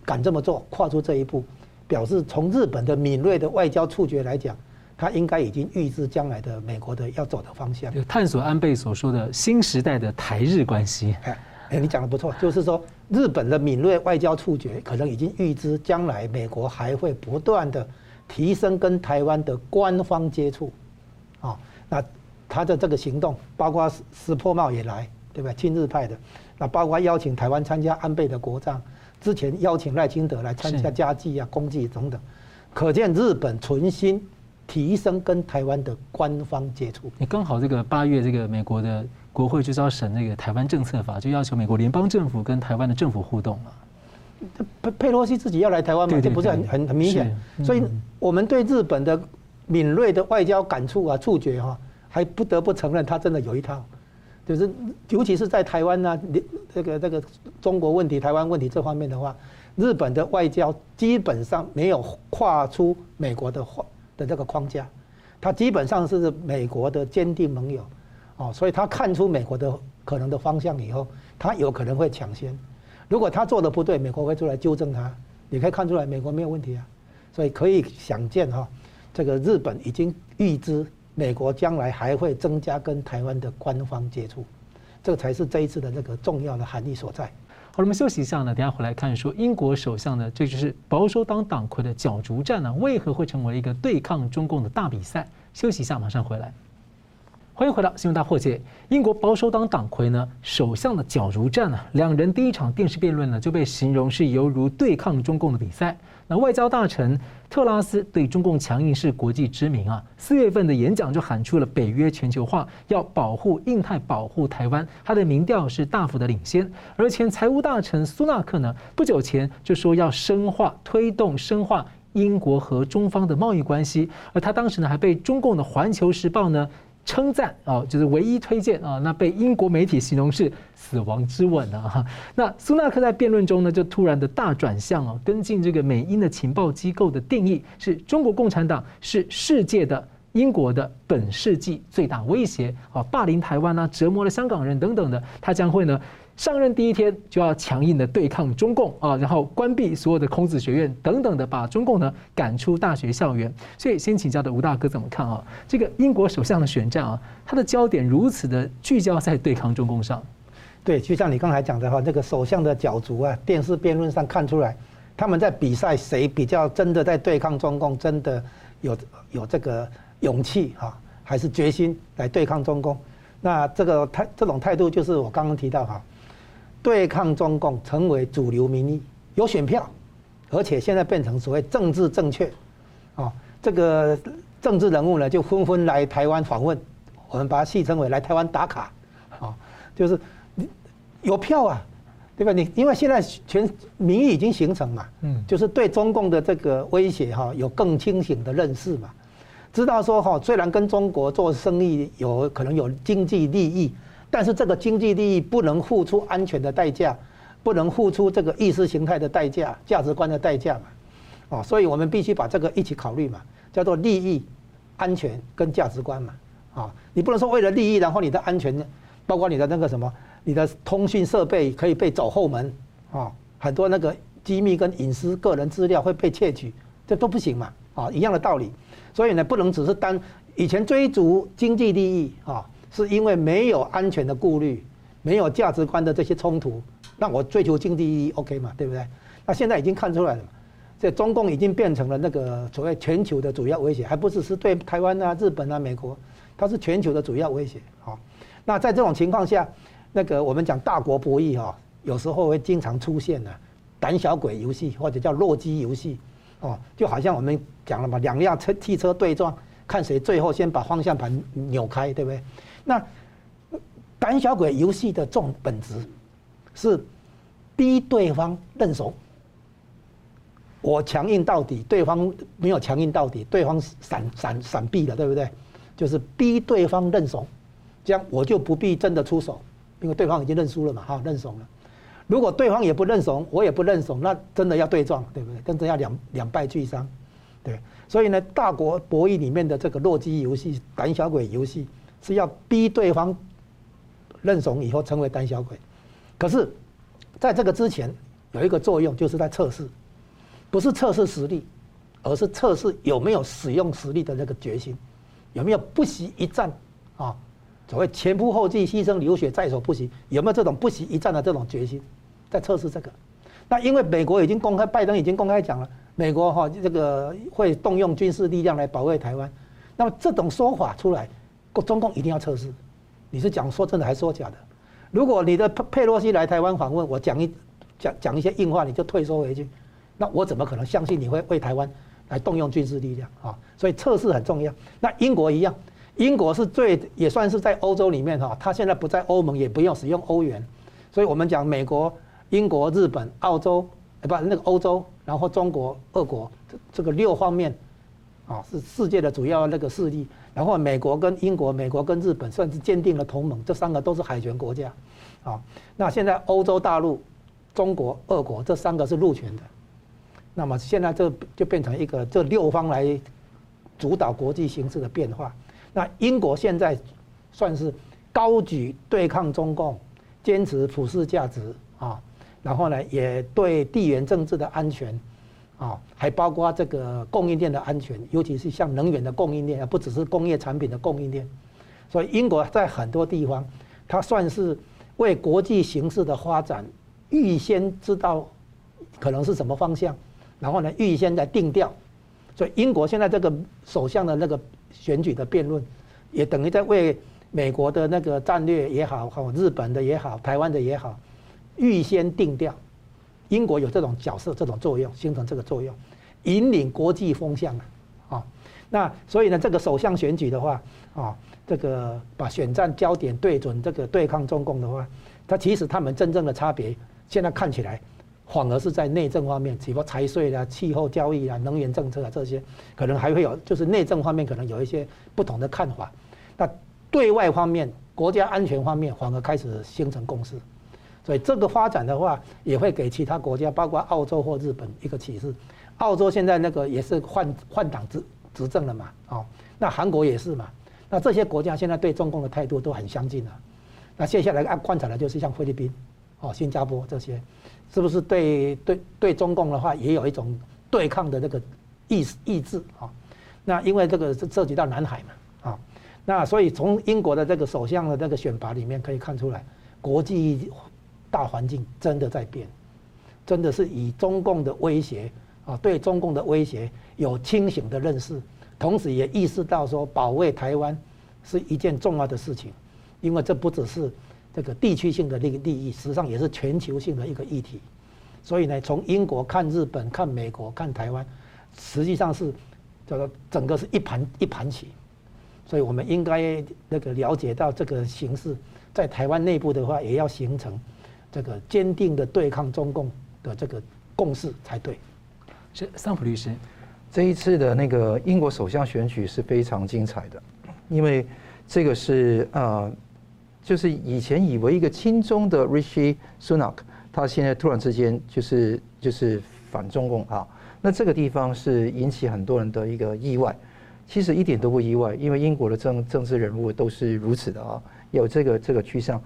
敢这么做，跨出这一步，表示从日本的敏锐的外交触觉来讲，他应该已经预知将来的美国的要走的方向。探索安倍所说的新时代的台日关系。哎，哎，你讲的不错，就是说日本的敏锐外交触觉可能已经预知将来美国还会不断的提升跟台湾的官方接触。啊，那他的这个行动，包括石破茂也来，对吧？亲日派的，那包括邀请台湾参加安倍的国葬。之前邀请赖清德来参加家祭啊、公祭等等，可见日本存心提升跟台湾的官方接触。你刚好这个八月，这个美国的国会就是要审那个台湾政策法，就要求美国联邦政府跟台湾的政府互动了。佩佩洛西自己要来台湾嘛，这不是很很很明显。所以我们对日本的敏锐的外交感触啊、触觉哈，还不得不承认他真的有一套。就是尤其是在台湾呢，这个这个中国问题、台湾问题这方面的话，日本的外交基本上没有跨出美国的的这个框架，他基本上是美国的坚定盟友，哦，所以他看出美国的可能的方向以后，他有可能会抢先。如果他做的不对，美国会出来纠正他。你可以看出来，美国没有问题啊，所以可以想见哈，这个日本已经预知美国将来还会增加跟台湾的官方接触，这才是这一次的那个重要的含义所在。好了，我们休息一下呢，等下回来看说英国首相呢，这就是保守党党魁的角逐战呢，为何会成为一个对抗中共的大比赛？休息一下，马上回来。欢迎回到新闻大破解。英国保守党党魁呢，首相的角逐战呢，两人第一场电视辩论呢，就被形容是犹如对抗中共的比赛。那外交大臣特拉斯对中共强硬是国际知名啊，四月份的演讲就喊出了北约全球化，要保护印太，保护台湾，他的民调是大幅的领先。而前财务大臣苏纳克呢，不久前就说要深化、推动深化英国和中方的贸易关系，而他当时呢，还被中共的《环球时报》呢。称赞啊，就是唯一推荐啊，那被英国媒体形容是死亡之吻啊。*laughs* 那苏纳克在辩论中呢，就突然的大转向啊，跟进这个美英的情报机构的定义，是中国共产党是世界的英国的本世纪最大威胁啊，霸凌台湾啊，折磨了香港人等等的，他将会呢。上任第一天就要强硬的对抗中共啊，然后关闭所有的孔子学院等等的，把中共呢赶出大学校园。所以先请教的吴大哥怎么看啊？这个英国首相的选战啊，他的焦点如此的聚焦在对抗中共上。对，就像你刚才讲的话，那个首相的角逐啊，电视辩论上看出来，他们在比赛谁比较真的在对抗中共，真的有有这个勇气哈，还是决心来对抗中共？那这个态这种态度就是我刚刚提到哈。对抗中共成为主流民意，有选票，而且现在变成所谓政治正确，啊，这个政治人物呢就纷纷来台湾访问，我们把它戏称为来台湾打卡，啊，就是有票啊，对吧？你因为现在全民意已经形成嘛，嗯，就是对中共的这个威胁哈有更清醒的认识嘛，知道说哈虽然跟中国做生意有可能有经济利益。但是这个经济利益不能付出安全的代价，不能付出这个意识形态的代价、价值观的代价嘛，哦，所以我们必须把这个一起考虑嘛，叫做利益、安全跟价值观嘛，啊，你不能说为了利益，然后你的安全，包括你的那个什么，你的通讯设备可以被走后门，啊，很多那个机密跟隐私、个人资料会被窃取，这都不行嘛，啊，一样的道理，所以呢，不能只是单以前追逐经济利益啊。是因为没有安全的顾虑，没有价值观的这些冲突，那我追求经济利益 OK 嘛，对不对？那现在已经看出来了，这中共已经变成了那个所谓全球的主要威胁，还不只是对台湾啊、日本啊、美国，它是全球的主要威胁。好，那在这种情况下，那个我们讲大国博弈哈，有时候会经常出现呢胆小鬼游戏或者叫弱鸡游戏，哦，就好像我们讲了嘛，两辆车汽车对撞，看谁最后先把方向盘扭开，对不对？那胆小鬼游戏的重本质是逼对方认怂，我强硬到底，对方没有强硬到底，对方闪闪闪避了，对不对？就是逼对方认怂，这样我就不必真的出手，因为对方已经认输了嘛，好认怂了。如果对方也不认怂，我也不认怂，那真的要对撞，对不对？真的要两两败俱伤，对。所以呢，大国博弈里面的这个弱鸡游戏、胆小鬼游戏。是要逼对方认怂以后成为胆小鬼，可是，在这个之前有一个作用，就是在测试，不是测试实力，而是测试有没有使用实力的那个决心，有没有不惜一战啊？所谓前仆后继、牺牲流血在所不惜，有没有这种不惜一战的这种决心，在测试这个？那因为美国已经公开，拜登已经公开讲了，美国哈这个会动用军事力量来保卫台湾，那么这种说法出来。中共一定要测试，你是讲说真的还是说假的？如果你的佩佩洛西来台湾访问，我讲一讲讲一些硬话，你就退缩回去，那我怎么可能相信你会为台湾来动用军事力量啊？所以测试很重要。那英国一样，英国是最也算是在欧洲里面哈，他现在不在欧盟，也不用使用欧元，所以我们讲美国、英国、日本、澳洲、不那个欧洲，然后中国、俄国这这个六方面，啊是世界的主要那个势力。然后美国跟英国、美国跟日本算是坚定了同盟，这三个都是海权国家，啊，那现在欧洲大陆、中国、俄国这三个是陆权的，那么现在这就变成一个这六方来主导国际形势的变化。那英国现在算是高举对抗中共，坚持普世价值啊，然后呢，也对地缘政治的安全啊，还包括这个供应链的安全，尤其是像能源的供应链，而不只是工业产品的供应链。所以英国在很多地方，它算是为国际形势的发展预先知道可能是什么方向，然后呢，预先在定调。所以英国现在这个首相的那个。选举的辩论，也等于在为美国的那个战略也好，好日本的也好，台湾的也好，预先定调。英国有这种角色、这种作用，形成这个作用，引领国际风向啊。啊那所以呢，这个首相选举的话，啊，这个把选战焦点对准这个对抗中共的话，它其实他们真正的差别，现在看起来。反而是在内政方面，比如财税啊、气候交易啊、能源政策啊这些，可能还会有，就是内政方面可能有一些不同的看法。那对外方面，国家安全方面反而开始形成共识。所以这个发展的话，也会给其他国家，包括澳洲或日本一个启示。澳洲现在那个也是换换党执执政了嘛，哦，那韩国也是嘛。那这些国家现在对中共的态度都很相近了。那接下来按观察的就是像菲律宾、哦新加坡这些。是不是对对对中共的话也有一种对抗的这个意意志啊？那因为这个是涉及到南海嘛啊，那所以从英国的这个首相的这个选拔里面可以看出来，国际大环境真的在变，真的是以中共的威胁啊，对中共的威胁有清醒的认识，同时也意识到说保卫台湾是一件重要的事情，因为这不只是。这个地区性的利利益，实际上也是全球性的一个议题。所以呢，从英国看日本、看美国、看台湾，实际上是这个整个是一盘一盘棋。所以我们应该那个了解到这个形势，在台湾内部的话，也要形成这个坚定的对抗中共的这个共识才对。是桑普律师，这一次的那个英国首相选举是非常精彩的，因为这个是呃。就是以前以为一个亲中的 Rishi Sunak，他现在突然之间就是就是反中共啊，那这个地方是引起很多人的一个意外。其实一点都不意外，因为英国的政政治人物都是如此的啊，有这个这个趋向。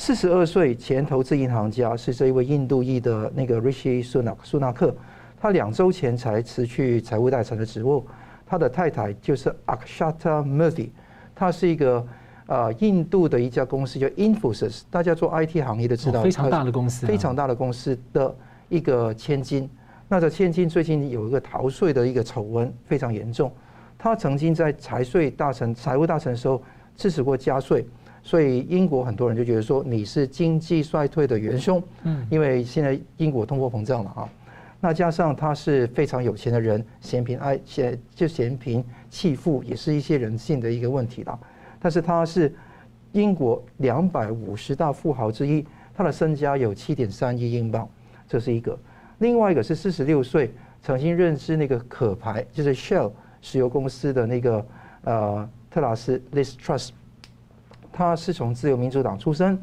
四十二岁前投资银行家是这一位印度裔的那个 Rishi Sunak 苏纳克，他两周前才辞去财务大臣的职务。他的太太就是 Akshata Murthy，他是一个。呃，印度的一家公司叫 Infosys，大家做 IT 行业的知道，非常大的公司，非常大的公司的一个千金。那这千金最近有一个逃税的一个丑闻，非常严重。他曾经在财税大臣、财务大臣的时候支持过加税，所以英国很多人就觉得说你是经济衰退的元凶。嗯，因为现在英国通货膨胀了啊。那加上他是非常有钱的人，嫌贫爱嫌就嫌贫弃富，也是一些人性的一个问题啦。但是他是英国两百五十大富豪之一，他的身家有七点三亿英镑，这是一个。另外一个是四十六岁，曾经任职那个壳牌，就是 Shell 石油公司的那个呃特拉斯 Liz Truss，他是从自由民主党出身，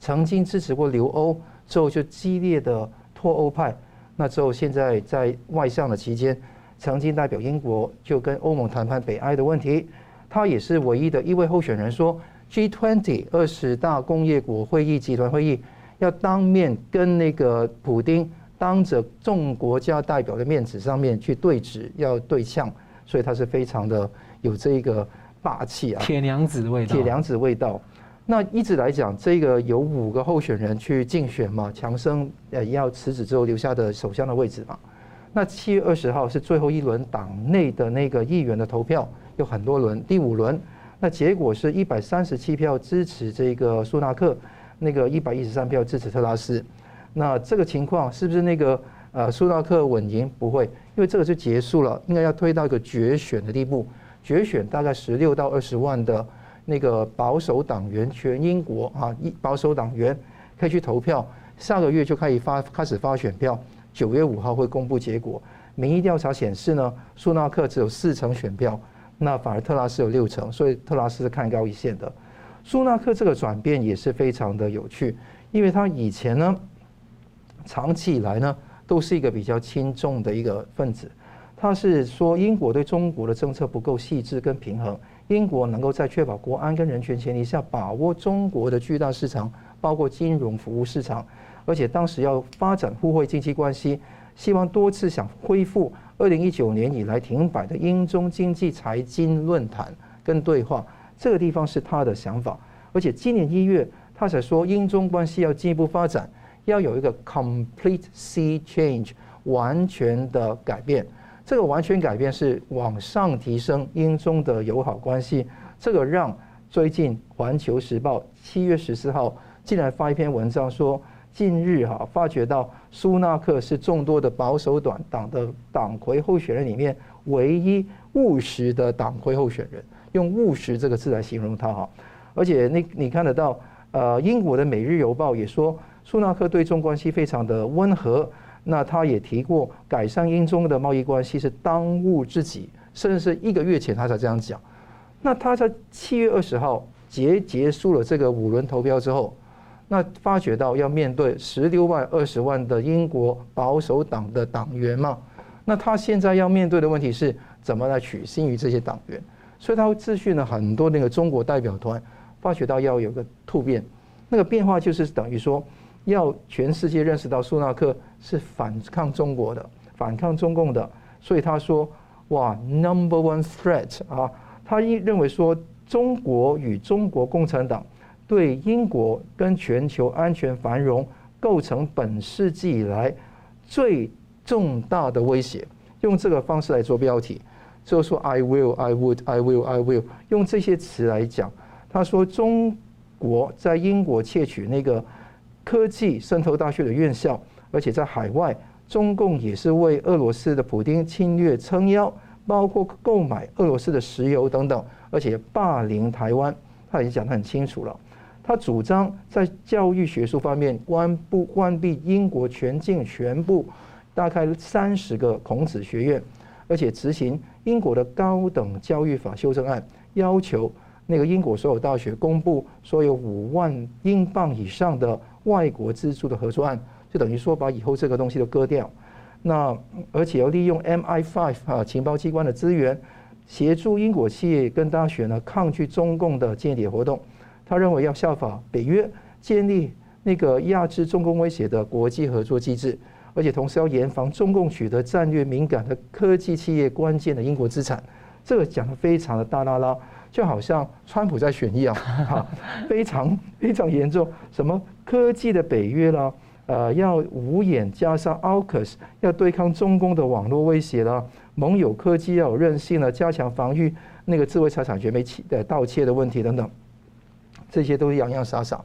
曾经支持过留欧，之后就激烈的脱欧派，那之后现在在外相的期间，曾经代表英国就跟欧盟谈判北爱的问题。他也是唯一的一位候选人，说 G20 二十大工业国会议集团会议要当面跟那个普丁当着众国家代表的面子上面去对峙，要对呛，所以他是非常的有这个霸气啊，铁娘子的味道，铁娘子味道。那一直来讲，这个有五个候选人去竞选嘛，强生呃要辞职之后留下的首相的位置嘛。那七月二十号是最后一轮党内的那个议员的投票。有很多轮，第五轮，那结果是一百三十七票支持这个苏纳克，那个一百一十三票支持特拉斯。那这个情况是不是那个呃苏纳克稳赢？不会，因为这个就结束了，应该要推到一个决选的地步。决选大概十六到二十万的那个保守党员，全英国啊，一保守党员可以去投票，下个月就可以发开始发选票，九月五号会公布结果。民意调查显示呢，苏纳克只有四成选票，那反而特拉斯有六成，所以特拉斯是看高一线的。苏纳克这个转变也是非常的有趣，因为他以前呢，长期以来呢，都是一个比较轻重的一个分子。他是说英国对中国的政策不够细致跟平衡，英国能够在确保国安跟人权前提下，把握中国的巨大市场，包括金融服务市场，而且当时要发展互惠经济关系，希望多次想恢复二零一九年以来停摆的英中经济财经论坛跟对话。这个地方是他的想法，而且今年一月他才说英中关系要进一步发展，要有一个 complete sea change 完全的改变。这个完全改变是往上提升英中的友好关系。这个让最近《环球时报》七月十四号竟然发一篇文章说，近日哈发觉到苏纳克是众多的保守党党的党魁候选人里面唯一务实的党魁候选人。用务实这个字来形容他哈，而且你你看得到，呃，英国的《每日邮报》也说，苏纳克对中关系非常的温和。那他也提过，改善英中的贸易关系是当务之急，甚至是一个月前他才这样讲。那他在七月二十号结结束了这个五轮投票之后，那发觉到要面对十六万、二十万的英国保守党的党员嘛，那他现在要面对的问题是怎么来取信于这些党员？所以他会咨询了很多那个中国代表团，发觉到要有个突变，那个变化就是等于说，要全世界认识到苏纳克是反抗中国的，反抗中共的。所以他说，哇，Number one threat 啊，他认为说，中国与中国共产党对英国跟全球安全繁荣构成本世纪以来最重大的威胁，用这个方式来做标题。就说 I will, I would, I will, I will，用这些词来讲。他说中国在英国窃取那个科技渗透大学的院校，而且在海外，中共也是为俄罗斯的普丁侵略撑腰，包括购买俄罗斯的石油等等，而且霸凌台湾。他已经讲得很清楚了。他主张在教育学术方面关不关闭英国全境全部大概三十个孔子学院，而且执行。英国的高等教育法修正案要求那个英国所有大学公布所有五万英镑以上的外国资助的合作案，就等于说把以后这个东西都割掉。那而且要利用 MI5 啊情报机关的资源，协助英国企业跟大学呢抗拒中共的间谍活动。他认为要效法北约，建立那个压制中共威胁的国际合作机制。而且同时要严防中共取得战略敏感的科技企业关键的英国资产，这个讲得非常的大啦啦，就好像川普在选一样，*laughs* 哈，非常非常严重。什么科技的北约啦，呃，要五眼加上 AUKUS，要对抗中共的网络威胁啦，盟友科技要有韧性了，加强防御那个智慧财产权被窃的盗窃的问题等等，这些都是洋洋洒洒，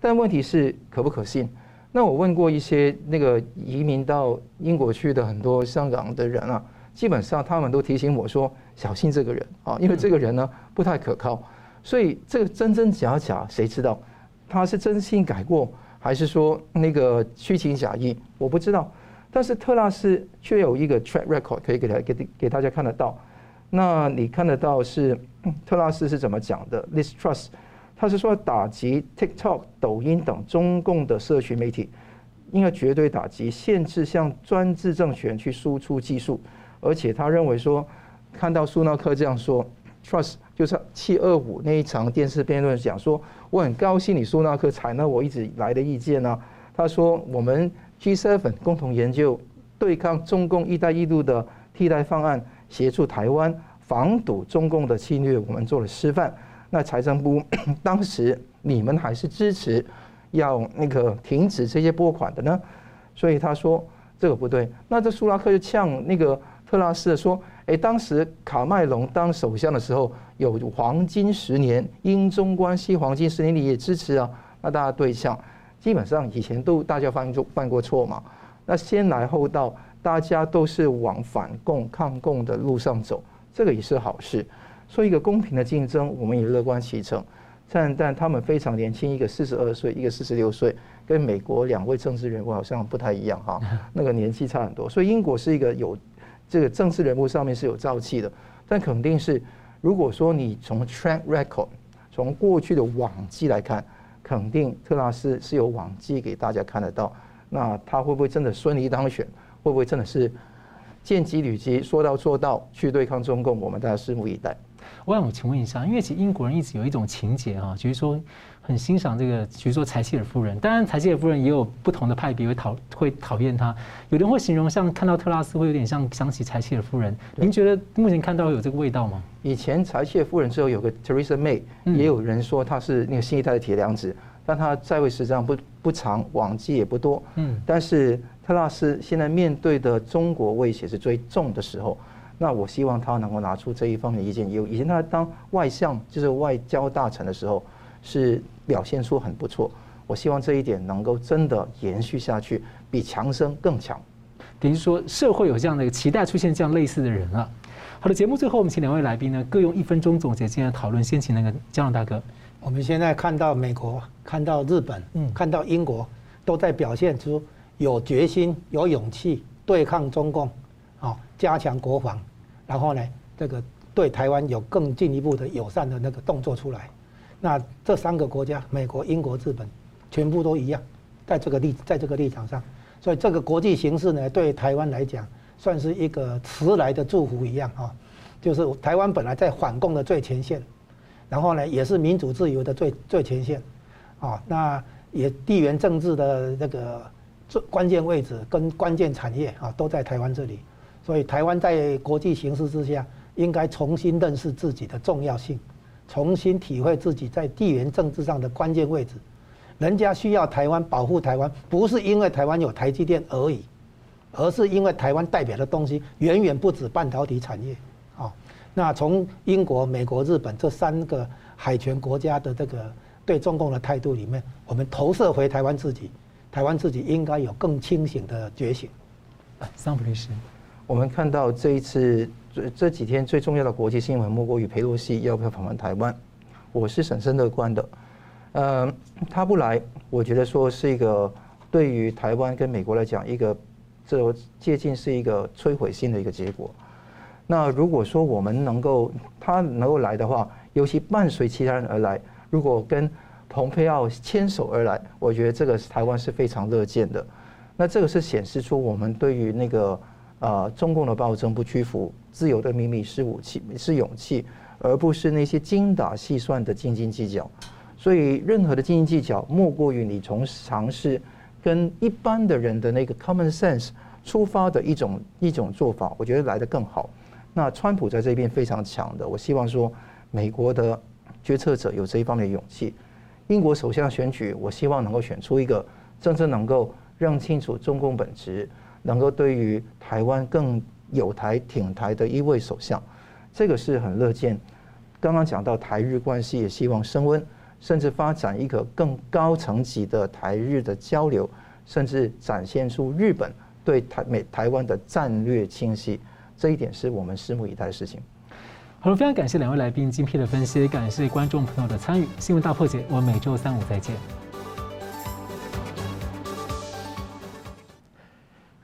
但问题是可不可信？那我问过一些那个移民到英国去的很多香港的人啊，基本上他们都提醒我说小心这个人啊，因为这个人呢不太可靠，所以这个真真假假谁知道？他是真心改过，还是说那个虚情假意？我不知道。但是特拉斯却有一个 track record 可以给他给给大家看得到。那你看得到是特拉斯是怎么讲的 distrust，。他是说打击 TikTok、抖音等中共的社群媒体，应该绝对打击，限制向专制政权去输出技术。而且他认为说，看到苏纳克这样说 Trust 就是七二五那一场电视辩论讲说，我很高兴你苏纳克采纳我一直来的意见呢、啊。他说我们 G7 共同研究对抗中共“一带一路”的替代方案，协助台湾防堵中共的侵略，我们做了示范。那财政部 *coughs* 当时你们还是支持要那个停止这些拨款的呢？所以他说这个不对。那这苏纳克就呛那个特拉斯说：“诶，当时卡麦隆当首相的时候有黄金十年，英中关系黄金十年，你也支持啊？那大家对象，基本上以前都大家犯过犯过错嘛。那先来后到，大家都是往反共抗共的路上走，这个也是好事。”所以一个公平的竞争，我们也乐观其成。但但他们非常年轻，一个四十二岁，一个四十六岁，跟美国两位政治人物好像不太一样哈，*laughs* 那个年纪差很多。所以英国是一个有这个政治人物上面是有朝气的，但肯定是如果说你从 track record 从过去的往绩来看，肯定特拉斯是有往绩给大家看得到。那他会不会真的顺利当选？会不会真的是见机履机，说到做到去对抗中共？我们大家拭目以待。我想请问一下，因为其实英国人一直有一种情结啊，就是说很欣赏这个，比如说柴契尔夫人。当然，柴契尔夫人也有不同的派别会讨会讨厌她。有人会形容像看到特拉斯会有点像想起柴契尔夫人。您觉得目前看到有这个味道吗？以前柴契尔夫人之后有个 Theresa May，也有人说她是那个新一代的铁娘子，但她在位时间不不长，往绩也不多。嗯，但是特拉斯现在面对的中国威胁是最重的时候。那我希望他能够拿出这一方面的意见。有以前他当外相，就是外交大臣的时候，是表现出很不错。我希望这一点能够真的延续下去，比强生更强。等于说社会有这样的一个期待，出现这样类似的人了。好的，节目最后我们请两位来宾呢各用一分钟总结今天的讨论。先请那个江龙大哥。我们现在看到美国、看到日本、嗯，看到英国，都在表现出有决心、有勇气对抗中共，啊，加强国防。然后呢，这个对台湾有更进一步的友善的那个动作出来，那这三个国家，美国、英国、日本，全部都一样，在这个立在这个立场上，所以这个国际形势呢，对台湾来讲，算是一个迟来的祝福一样啊，就是台湾本来在反共的最前线，然后呢，也是民主自由的最最前线，啊，那也地缘政治的这个最关键位置跟关键产业啊，都在台湾这里。所以，台湾在国际形势之下，应该重新认识自己的重要性，重新体会自己在地缘政治上的关键位置。人家需要台湾保护台湾，不是因为台湾有台积电而已，而是因为台湾代表的东西远远不止半导体产业。啊，那从英国、美国、日本这三个海权国家的这个对中共的态度里面，我们投射回台湾自己，台湾自己应该有更清醒的觉醒。桑普律师。我们看到这一次这这几天最重要的国际新闻，莫过于佩洛西要不要访问台湾？我是审慎乐观的。呃，他不来，我觉得说是一个对于台湾跟美国来讲，一个这接近是一个摧毁性的一个结果。那如果说我们能够他能够来的话，尤其伴随其他人而来，如果跟蓬佩奥牵手而来，我觉得这个台湾是非常乐见的。那这个是显示出我们对于那个。啊，中共的暴政不屈服，自由的秘密是武器，是勇气，而不是那些精打细算的斤斤计较。所以，任何的斤斤计较，莫过于你从尝试跟一般的人的那个 common sense 出发的一种一种做法，我觉得来得更好。那川普在这边非常强的，我希望说美国的决策者有这一方面的勇气。英国首相选举，我希望能够选出一个真正能够认清楚中共本质。能够对于台湾更友台挺台的一位首相，这个是很乐见。刚刚讲到台日关系，也希望升温，甚至发展一个更高层级的台日的交流，甚至展现出日本对台美台湾的战略清晰。这一点是我们拭目以待的事情。好了，非常感谢两位来宾精辟的分析，感谢观众朋友的参与。新闻大破解，我们每周三五再见。